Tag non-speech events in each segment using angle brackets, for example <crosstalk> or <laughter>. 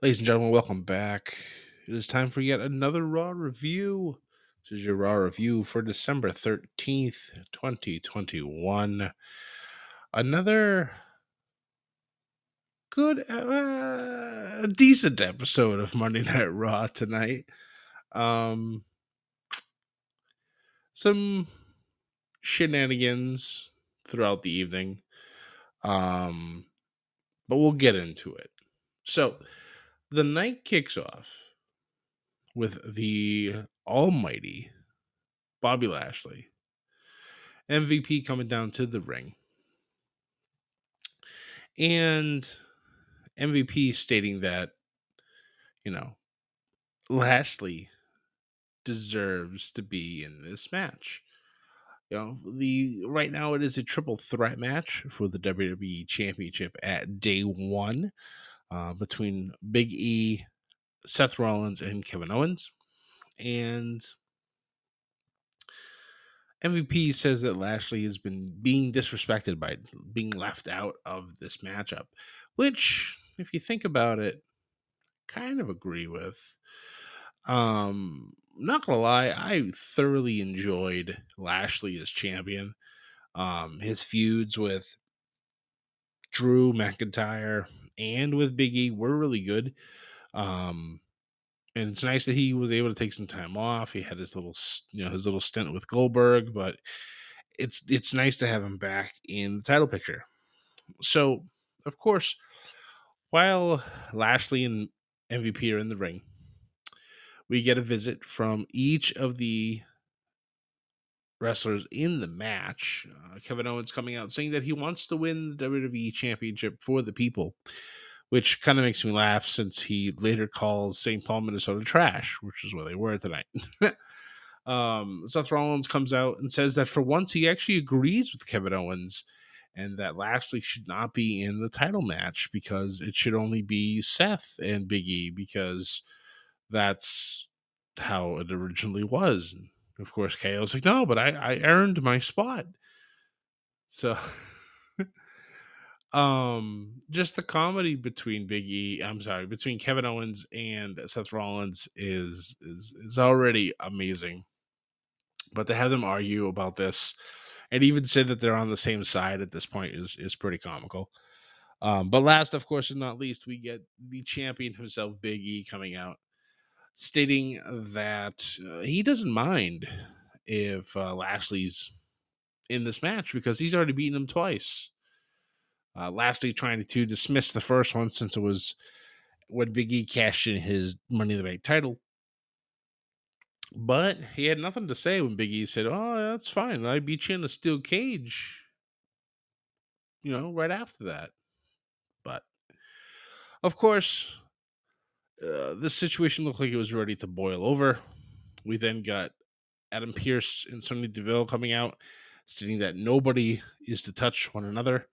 Ladies and gentlemen, welcome back. It is time for yet another Raw review. This is your Raw review for December 13th, 2021. Another good, uh, decent episode of Monday <laughs> Night Raw tonight. Um, some shenanigans throughout the evening. Um, but we'll get into it. So, the night kicks off with the almighty Bobby Lashley, MVP coming down to the ring. And MVP stating that, you know, Lashley deserves to be in this match. You know, the right now it is a triple threat match for the WWE Championship at day one uh, between Big E, Seth Rollins, and Kevin Owens. And MVP says that Lashley has been being disrespected by being left out of this matchup, which, if you think about it, kind of agree with. Um, not gonna lie, I thoroughly enjoyed Lashley as champion. Um, his feuds with Drew McIntyre and with Big E were really good. Um, and it's nice that he was able to take some time off. He had his little, you know, his little stint with Goldberg, but it's it's nice to have him back in the title picture. So, of course, while Lashley and MVP are in the ring, we get a visit from each of the wrestlers in the match. Uh, Kevin Owens coming out saying that he wants to win the WWE Championship for the people, which kind of makes me laugh since he later calls St. Paul, Minnesota trash, which is where they were tonight. <laughs> um, Seth Rollins comes out and says that for once he actually agrees with Kevin Owens and that Lashley should not be in the title match because it should only be Seth and Big E because that's how it originally was of course, KO's like, no, but I, I earned my spot. So, <laughs> um, just the comedy between Big E, I'm sorry, between Kevin Owens and Seth Rollins is is is already amazing. But to have them argue about this and even say that they're on the same side at this point is is pretty comical. Um, but last, of course, and not least, we get the champion himself, Big E, coming out stating that uh, he doesn't mind if uh, Lashley's in this match because he's already beaten him twice. Uh, Lashley trying to dismiss the first one since it was when Big E cashed in his Money in the Bank title. But he had nothing to say when Big E said, Oh, that's fine. I beat you in a steel cage, you know, right after that. But of course, uh, the situation looked like it was ready to boil over. We then got Adam Pearce and Sonya Deville coming out, stating that nobody is to touch one another,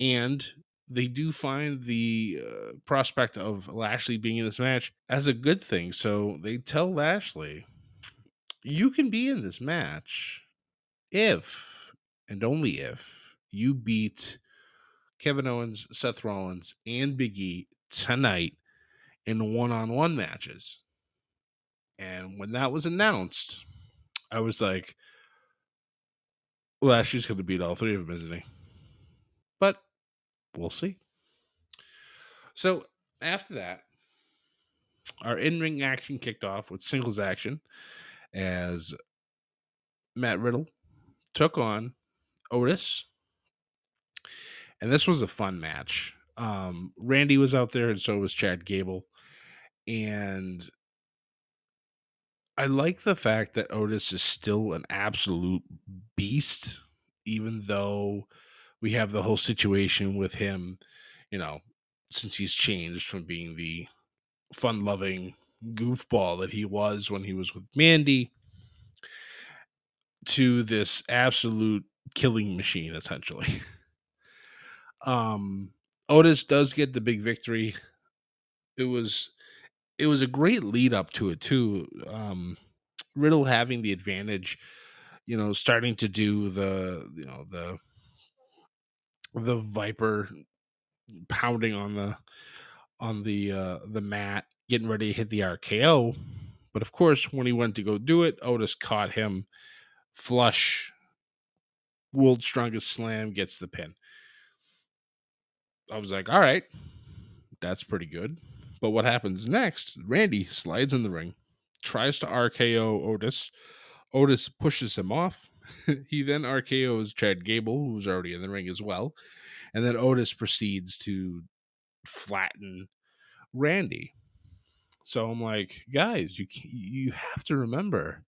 and they do find the uh, prospect of Lashley being in this match as a good thing. So they tell Lashley, "You can be in this match if and only if you beat." Kevin Owens, Seth Rollins, and Big E tonight in one on one matches. And when that was announced, I was like, well, Lashley's going to beat all three of them, isn't he? But we'll see. So after that, our in ring action kicked off with singles action as Matt Riddle took on Otis. And this was a fun match. Um, Randy was out there, and so was Chad Gable. And I like the fact that Otis is still an absolute beast, even though we have the whole situation with him, you know, since he's changed from being the fun loving goofball that he was when he was with Mandy to this absolute killing machine, essentially. <laughs> um, Otis does get the big victory. It was it was a great lead up to it too. Um, Riddle having the advantage, you know, starting to do the you know the the Viper pounding on the on the uh, the mat, getting ready to hit the RKO. But of course, when he went to go do it, Otis caught him flush. World's strongest slam gets the pin. I was like, all right, that's pretty good. But what happens next? Randy slides in the ring, tries to RKO Otis. Otis pushes him off. <laughs> he then RKOs Chad Gable, who's already in the ring as well. And then Otis proceeds to flatten Randy. So I'm like, guys, you you have to remember,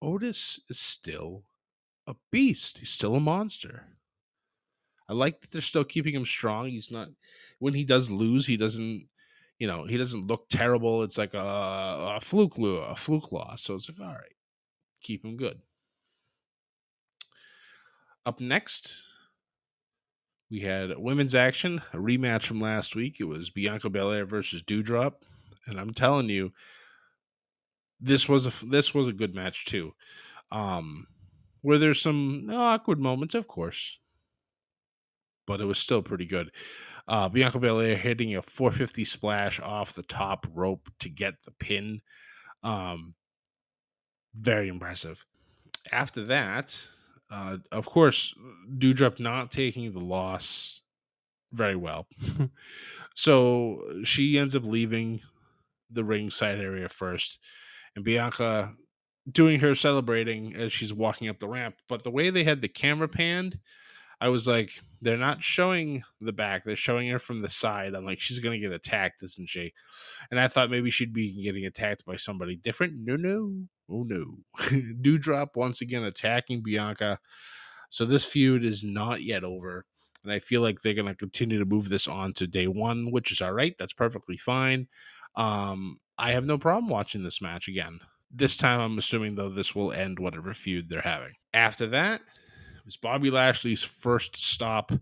Otis is still a beast. He's still a monster. I like that they're still keeping him strong. He's not when he does lose, he doesn't, you know, he doesn't look terrible. It's like a, a fluke a fluke loss. So it's like, all right, keep him good. Up next, we had women's action, a rematch from last week. It was Bianca Belair versus Doudrop, and I'm telling you, this was a this was a good match too. Um, where there's some awkward moments, of course, but it was still pretty good. Uh, Bianca Belair hitting a 450 splash off the top rope to get the pin. Um, very impressive. After that, uh, of course, Doudrop not taking the loss very well. <laughs> so she ends up leaving the ringside area first, and Bianca doing her celebrating as she's walking up the ramp. But the way they had the camera panned, I was like, they're not showing the back; they're showing her from the side. I'm like, she's gonna get attacked, isn't she? And I thought maybe she'd be getting attacked by somebody different. No, no, oh no. <laughs> Doudrop once again attacking Bianca. So this feud is not yet over. And I feel like they're to continue to move this on to day one, which is all right. That's perfectly fine. Um, I have no problem watching this match again. This time, I'm assuming, though, this will end whatever feud they're having. After that, was Bobby Lashley's first stop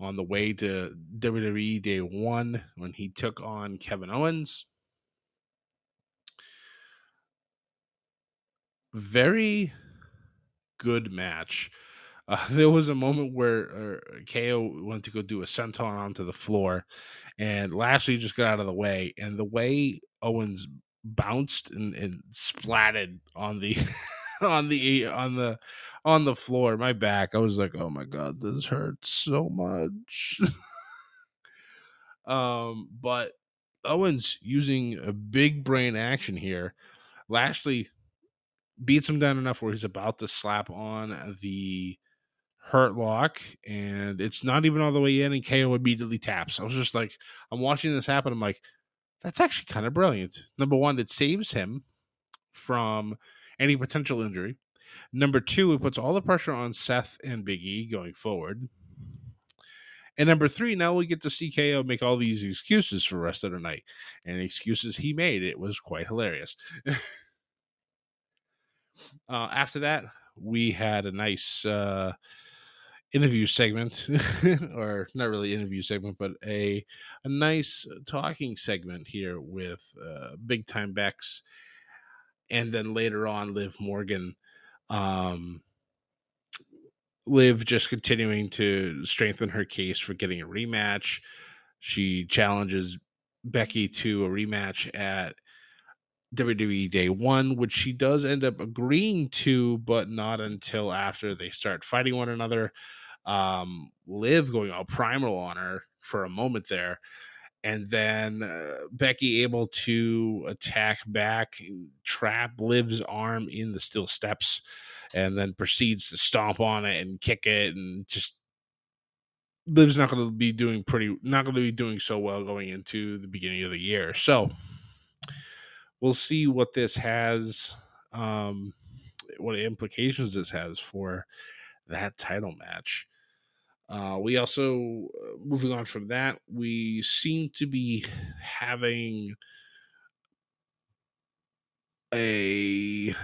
on the way to WWE Day One when he took on Kevin Owens. Very good match. Uh, <laughs> there was a moment where uh, KO went to go do a senton onto the floor, and Lashley just got out of the way. And the way Owens bounced and, and splatted on the <laughs> on the on the on the floor, my back, I was like, "Oh my god, this hurts so much." <laughs> um, but Owens using a big brain action here. Lashley beats him down enough where he's about to slap on the hurt lock, and it's not even all the way in, and KO immediately taps. I was just like, I'm watching this happen. I'm like, that's actually kind of brilliant. Number one, it saves him from any potential injury. Number two, it puts all the pressure on Seth and Big E going forward. And number three, now we get to see KO make all these excuses for the rest of the night. And excuses he made, it was quite hilarious. <laughs> uh, after that, we had a nice uh, interview segment, <laughs> or not really interview segment, but a a nice talking segment here with uh, Big Time Bex, and then later on Liv Morgan. Um, Liv just continuing to strengthen her case for getting a rematch. She challenges Becky to a rematch at WWE Day One, which she does end up agreeing to, but not until after they start fighting one another. Um, Liv going all primal on her for a moment there, and then uh, Becky able to attack back, trap Liv's arm in the steel steps, and then proceeds to stomp on it and kick it, and just Liv's not going to be doing pretty, not going to be doing so well going into the beginning of the year. So we'll see what this has, um, what implications this has for that title match. Uh, we also, uh, moving on from that, we seem to be having a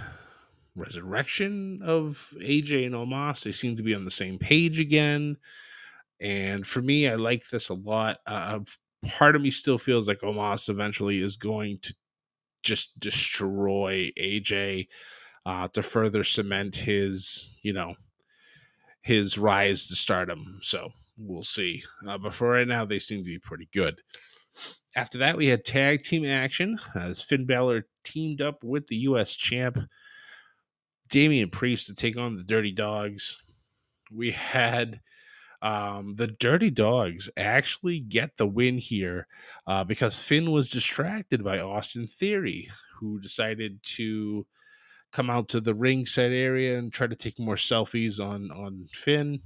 resurrection of AJ and Omos. They seem to be on the same page again. And for me, I like this a lot. Uh, part of me still feels like Omos eventually is going to just destroy AJ uh, to further cement his, you know, his rise to stardom. So we'll see. Uh, but for right now, they seem to be pretty good. After that, we had tag team action as Finn Balor teamed up with the U.S. champ Damian Priest to take on the Dirty Dogs. We had um, the Dirty Dogs actually get the win here uh, because Finn was distracted by Austin Theory, who decided to come out to the ringside area and try to take more selfies on on Finn.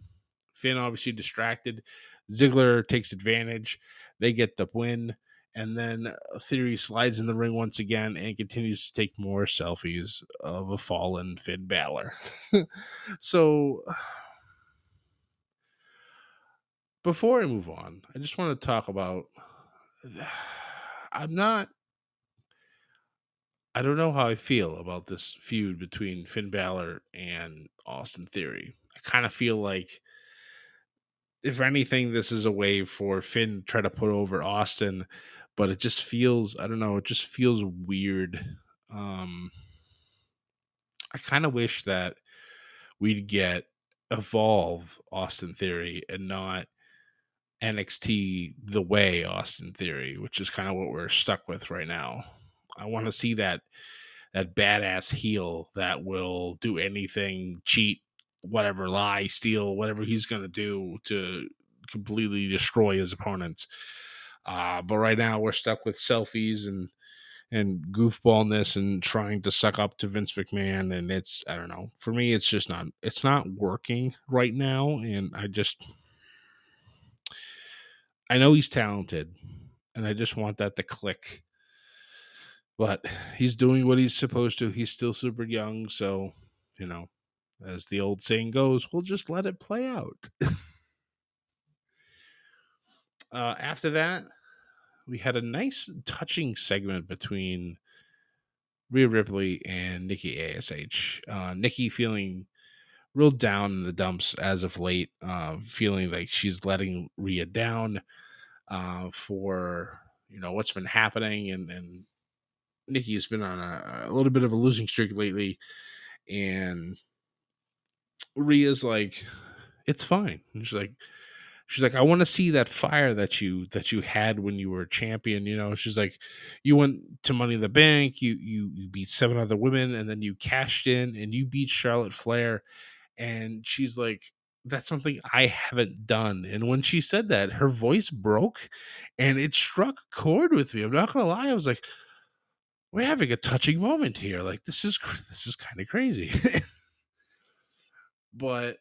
Finn obviously distracted. Ziggler takes advantage. They get the win. And then uh, Theory slides in the ring once again and continues to take more selfies of a fallen Finn Balor. <laughs> so, <sighs> before I move on, I just want to talk about. <sighs> I'm not I don't know how I feel about this feud between Finn Balor and Austin Theory. I kind of feel like, if anything, this is a way for Finn to try to put over Austin, but it just feels, I don't know, it just feels weird. Um, I kind of wish that we'd get Evolve Austin Theory and not NXT the way Austin Theory, which is kind of what we're stuck with right now. I want to see that that badass heel that will do anything, cheat, whatever, lie, steal, whatever he's gonna do to completely destroy his opponents. Uh, but right now we're stuck with selfies and and goofballness and trying to suck up to Vince McMahon and it's I don't know. For me it's just not it's not working right now and I just I know he's talented and I just want that to click but he's doing what he's supposed to. He's still super young, so you know, as the old saying goes, we'll just let it play out. <laughs> uh, after that, we had a nice, touching segment between Rhea Ripley and Nikki Ash. Uh, Nikki feeling real down in the dumps as of late, uh, feeling like she's letting Rhea down uh, for you know what's been happening and and Nikki's been on a, a little bit of a losing streak lately, and Rhea's like, "It's fine." And she's like, "She's like, I want to see that fire that you that you had when you were a champion." You know, she's like, "You went to Money in the Bank, you you you beat seven other women, and then you cashed in and you beat Charlotte Flair." And she's like, that's something I haven't done. And when she said that, her voice broke and it struck a chord with me. I'm not gonna lie. I was like, we're having a touching moment here. Like this is <laughs> this is kind of crazy. <laughs> but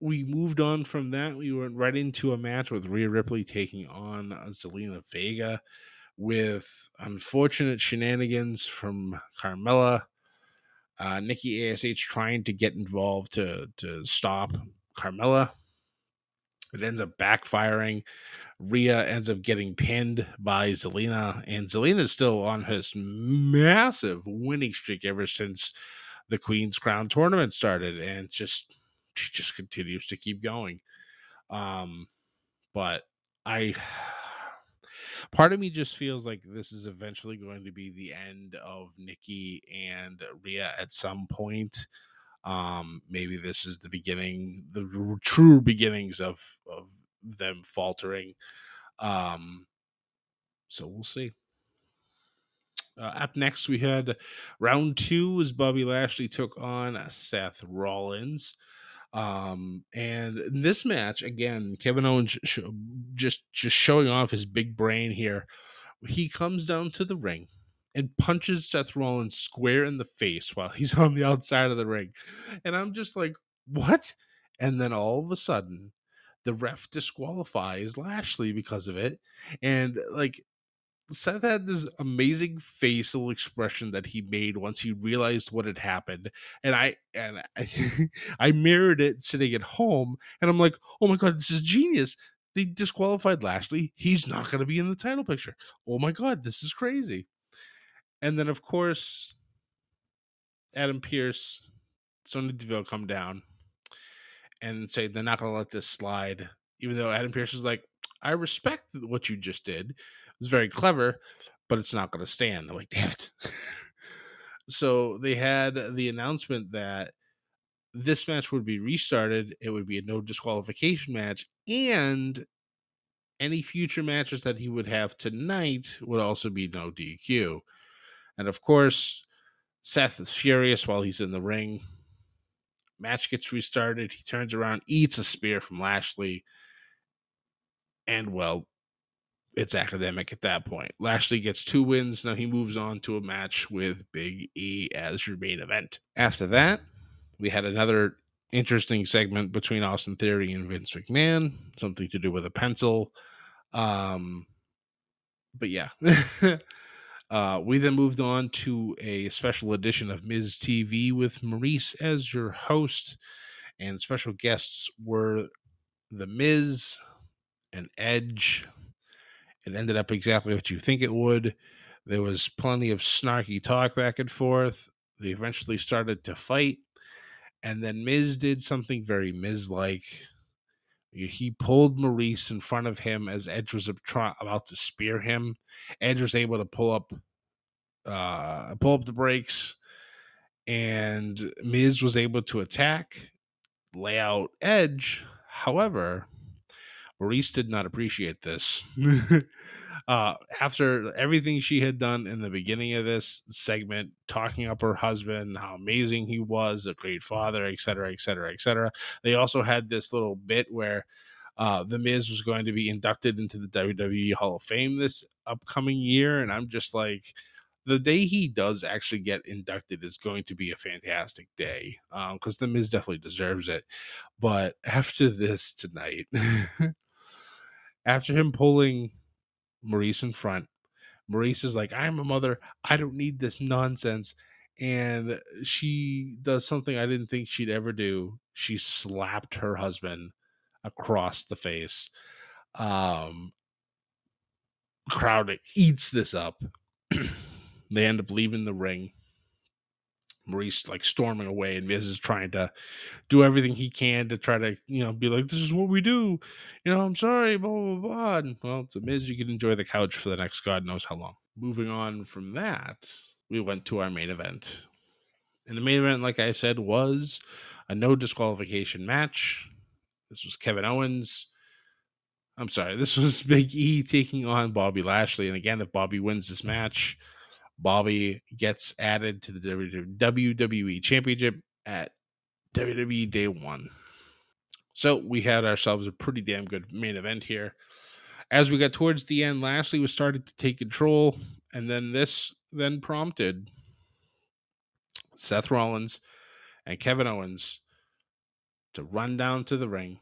we moved on from that. We went right into a match with Rhea Ripley taking on Zelina Vega with unfortunate shenanigans from Carmella. Uh, Nikki ASH trying to get involved to to stop Carmella. It ends up backfiring. Rhea ends up getting pinned by Zelina, and Zelina is still on his massive winning streak ever since the Queen's Crown tournament started, and just she just continues to keep going. Um, but I, <sighs> part of me just feels like this is eventually going to be the end of Nikki and Rhea at some point. Um, maybe this is the beginning, the true beginnings of of them faltering. Um, so we'll see. Uh, up next, we had round two as Bobby Lashley took on Seth Rollins. Um, and in this match, again, Kevin Owens sh- just just showing off his big brain here. He comes down to the ring and punches Seth Rollins square in the face while he's <laughs> on the outside of the ring. And I'm just like, what? And then all of a sudden, the ref disqualifies Lashley because of it. And like Seth had this amazing facial expression that he made once he realized what had happened, and I and I, <laughs> I mirrored it sitting at home, and I'm like, "Oh my god, this is genius! They disqualified Lashley. He's not going to be in the title picture. Oh my god, this is crazy!" And then, of course, Adam Pearce, Sonya Deville come down and say they're not going to let this slide, even though Adam Pearce is like, "I respect what you just did." It's very clever, but it's not going to stand. I'm like, damn it. <laughs> so they had the announcement that this match would be restarted. It would be a no disqualification match, and any future matches that he would have tonight would also be no DQ. And of course, Seth is furious while he's in the ring. Match gets restarted. He turns around, eats a spear from Lashley, and well, it's academic at that point. Lashley gets two wins. Now he moves on to a match with Big E as your main event. After that, we had another interesting segment between Austin Theory and Vince McMahon, something to do with a pencil. Um, but yeah. <laughs> uh, we then moved on to a special edition of Miz TV with Maryse as your host, and special guests were The Miz and Edge it ended up exactly what you think it would. There was plenty of snarky talk back and forth. They eventually started to fight. And then Miz did something very Miz like. He pulled Maryse in front of him as Edge was about to spear him. Edge was able to pull up, uh, pull up the brakes, and Miz was able to attack, lay out Edge. However, Maryse did not appreciate this. <laughs> uh, after everything she had done in the beginning of this segment, talking up her husband, how amazing he was, a great father, etc., etc., etc. They also had this little bit where uh, the Miz was going to be inducted into the WWE Hall of Fame this upcoming year, and I'm just like, the day he does actually get inducted is going to be a fantastic day because um, the Miz definitely deserves it. But after this tonight, <laughs> after him pulling Maryse in front, Maryse is like, I'm a mother. I don't need this nonsense. And she does something I didn't think she'd ever do. She slapped her husband across the face. Um, crowd eats this up. <clears throat> they end up leaving the ring. Maryse like storming away, and Miz is trying to do everything he can to try to, you know, be like, "This is what we do." You know, I'm sorry, blah blah blah. And, well, a Miz. You can enjoy the couch for the next God knows how long. Moving on from that, we went to our main event, and the main event, like I said, was a no disqualification match. This was Kevin Owens. I'm sorry, this was <laughs> Big E taking on Bobby Lashley, and again, if Bobby wins this match Bobby gets added to the WWE Championship at WWE Day One. So we had ourselves a pretty damn good main event here. As we got towards the end, Lashley was started to take control, and then this then prompted Seth Rollins and Kevin Owens to run down to the ring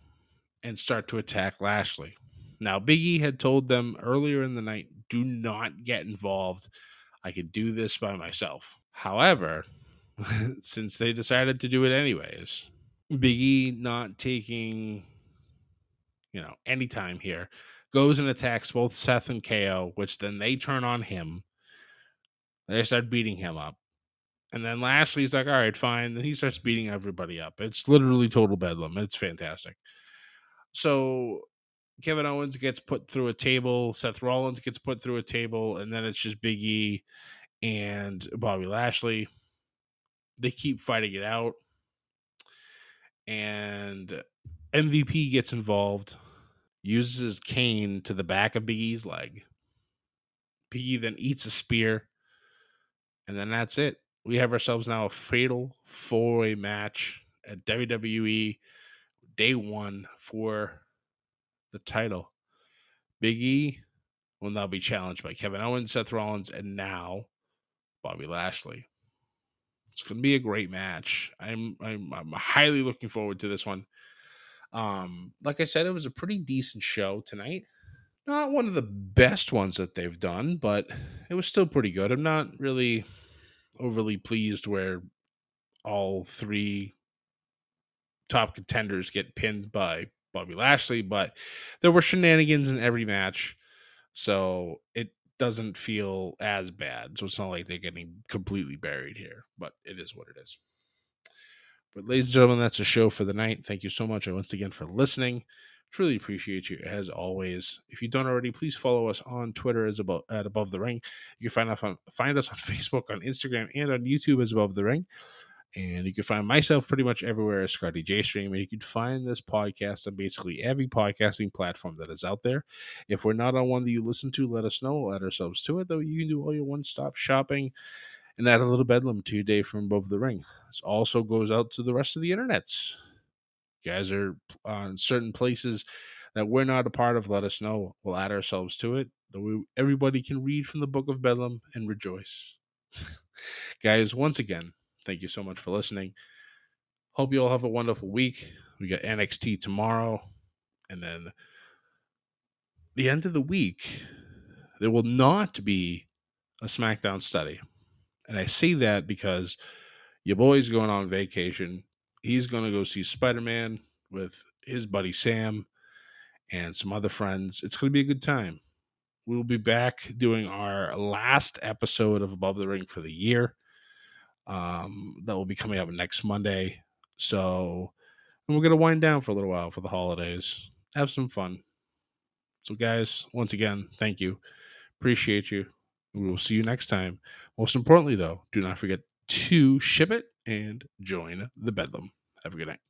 and start to attack Lashley. Now, Biggie had told them earlier in the night, do not get involved I could do this by myself. However, <laughs> since they decided to do it anyways, Biggie not taking, you know, any time here, goes and attacks both Seth and KO, which then they turn on him. They start beating him up. And then Lashley's like, all right, fine. Then he starts beating everybody up. It's literally total bedlam. It's fantastic. So Kevin Owens gets put through a table, Seth Rollins gets put through a table, and then it's just Big E and Bobby Lashley. They keep fighting it out. And MVP gets involved, uses cane to the back of Big E's leg. Big E then eats a spear, And then that's it. We have ourselves now a fatal four way match at WWE day one for the title. Big E will now be challenged by Kevin Owens, Seth Rollins, and now Bobby Lashley. It's going to be a great match. I'm, I'm I'm highly looking forward to this one. Um, like I said, it was a pretty decent show tonight. Not one of the best ones that they've done, but it was still pretty good. I'm not really overly pleased where all three top contenders get pinned by Bobby Lashley, but there were shenanigans in every match. So it doesn't feel as bad. So it's not like they're getting completely buried here, but it is what it is. But ladies and gentlemen, that's a show for the night. Thank you so much once again for listening. Truly appreciate you as always. If you don't already, please follow us on Twitter as above at Above the Ring. You can find us on find us on <laughs> Facebook, on Instagram, and on YouTube as Above the Ring. And you can find myself pretty much everywhere as Scotty J Stream. And you can find this podcast on basically every podcasting platform that is out there. If we're not on one that you listen to, let us know. We'll add ourselves to it. Though you can do all your one stop shopping and add a little bedlam to your day from above the ring. This also goes out to the rest of the internets. You guys are on certain places that we're not a part of. Let us know. We'll add ourselves to it. We, everybody can read from the book of Bedlam and rejoice. <laughs> guys, once again, Thank you so much for listening. Hope you all have a wonderful week. We got NXT tomorrow. And then the end of the week, there will not be a SmackDown study. And I say that because your boy's going on vacation. He's going to go see Spider Man with his buddy Sam and some other friends. It's going to be a good time. We'll be back doing our last episode of Above the Ring for the year um, that will be coming up next Monday. So, and we're going to wind down for a little while for the holidays. Have some fun. So, guys, once again, thank you. Appreciate you. We will see you next time. Most importantly, though, do not forget to ship it and join the Bedlam. Have a good night.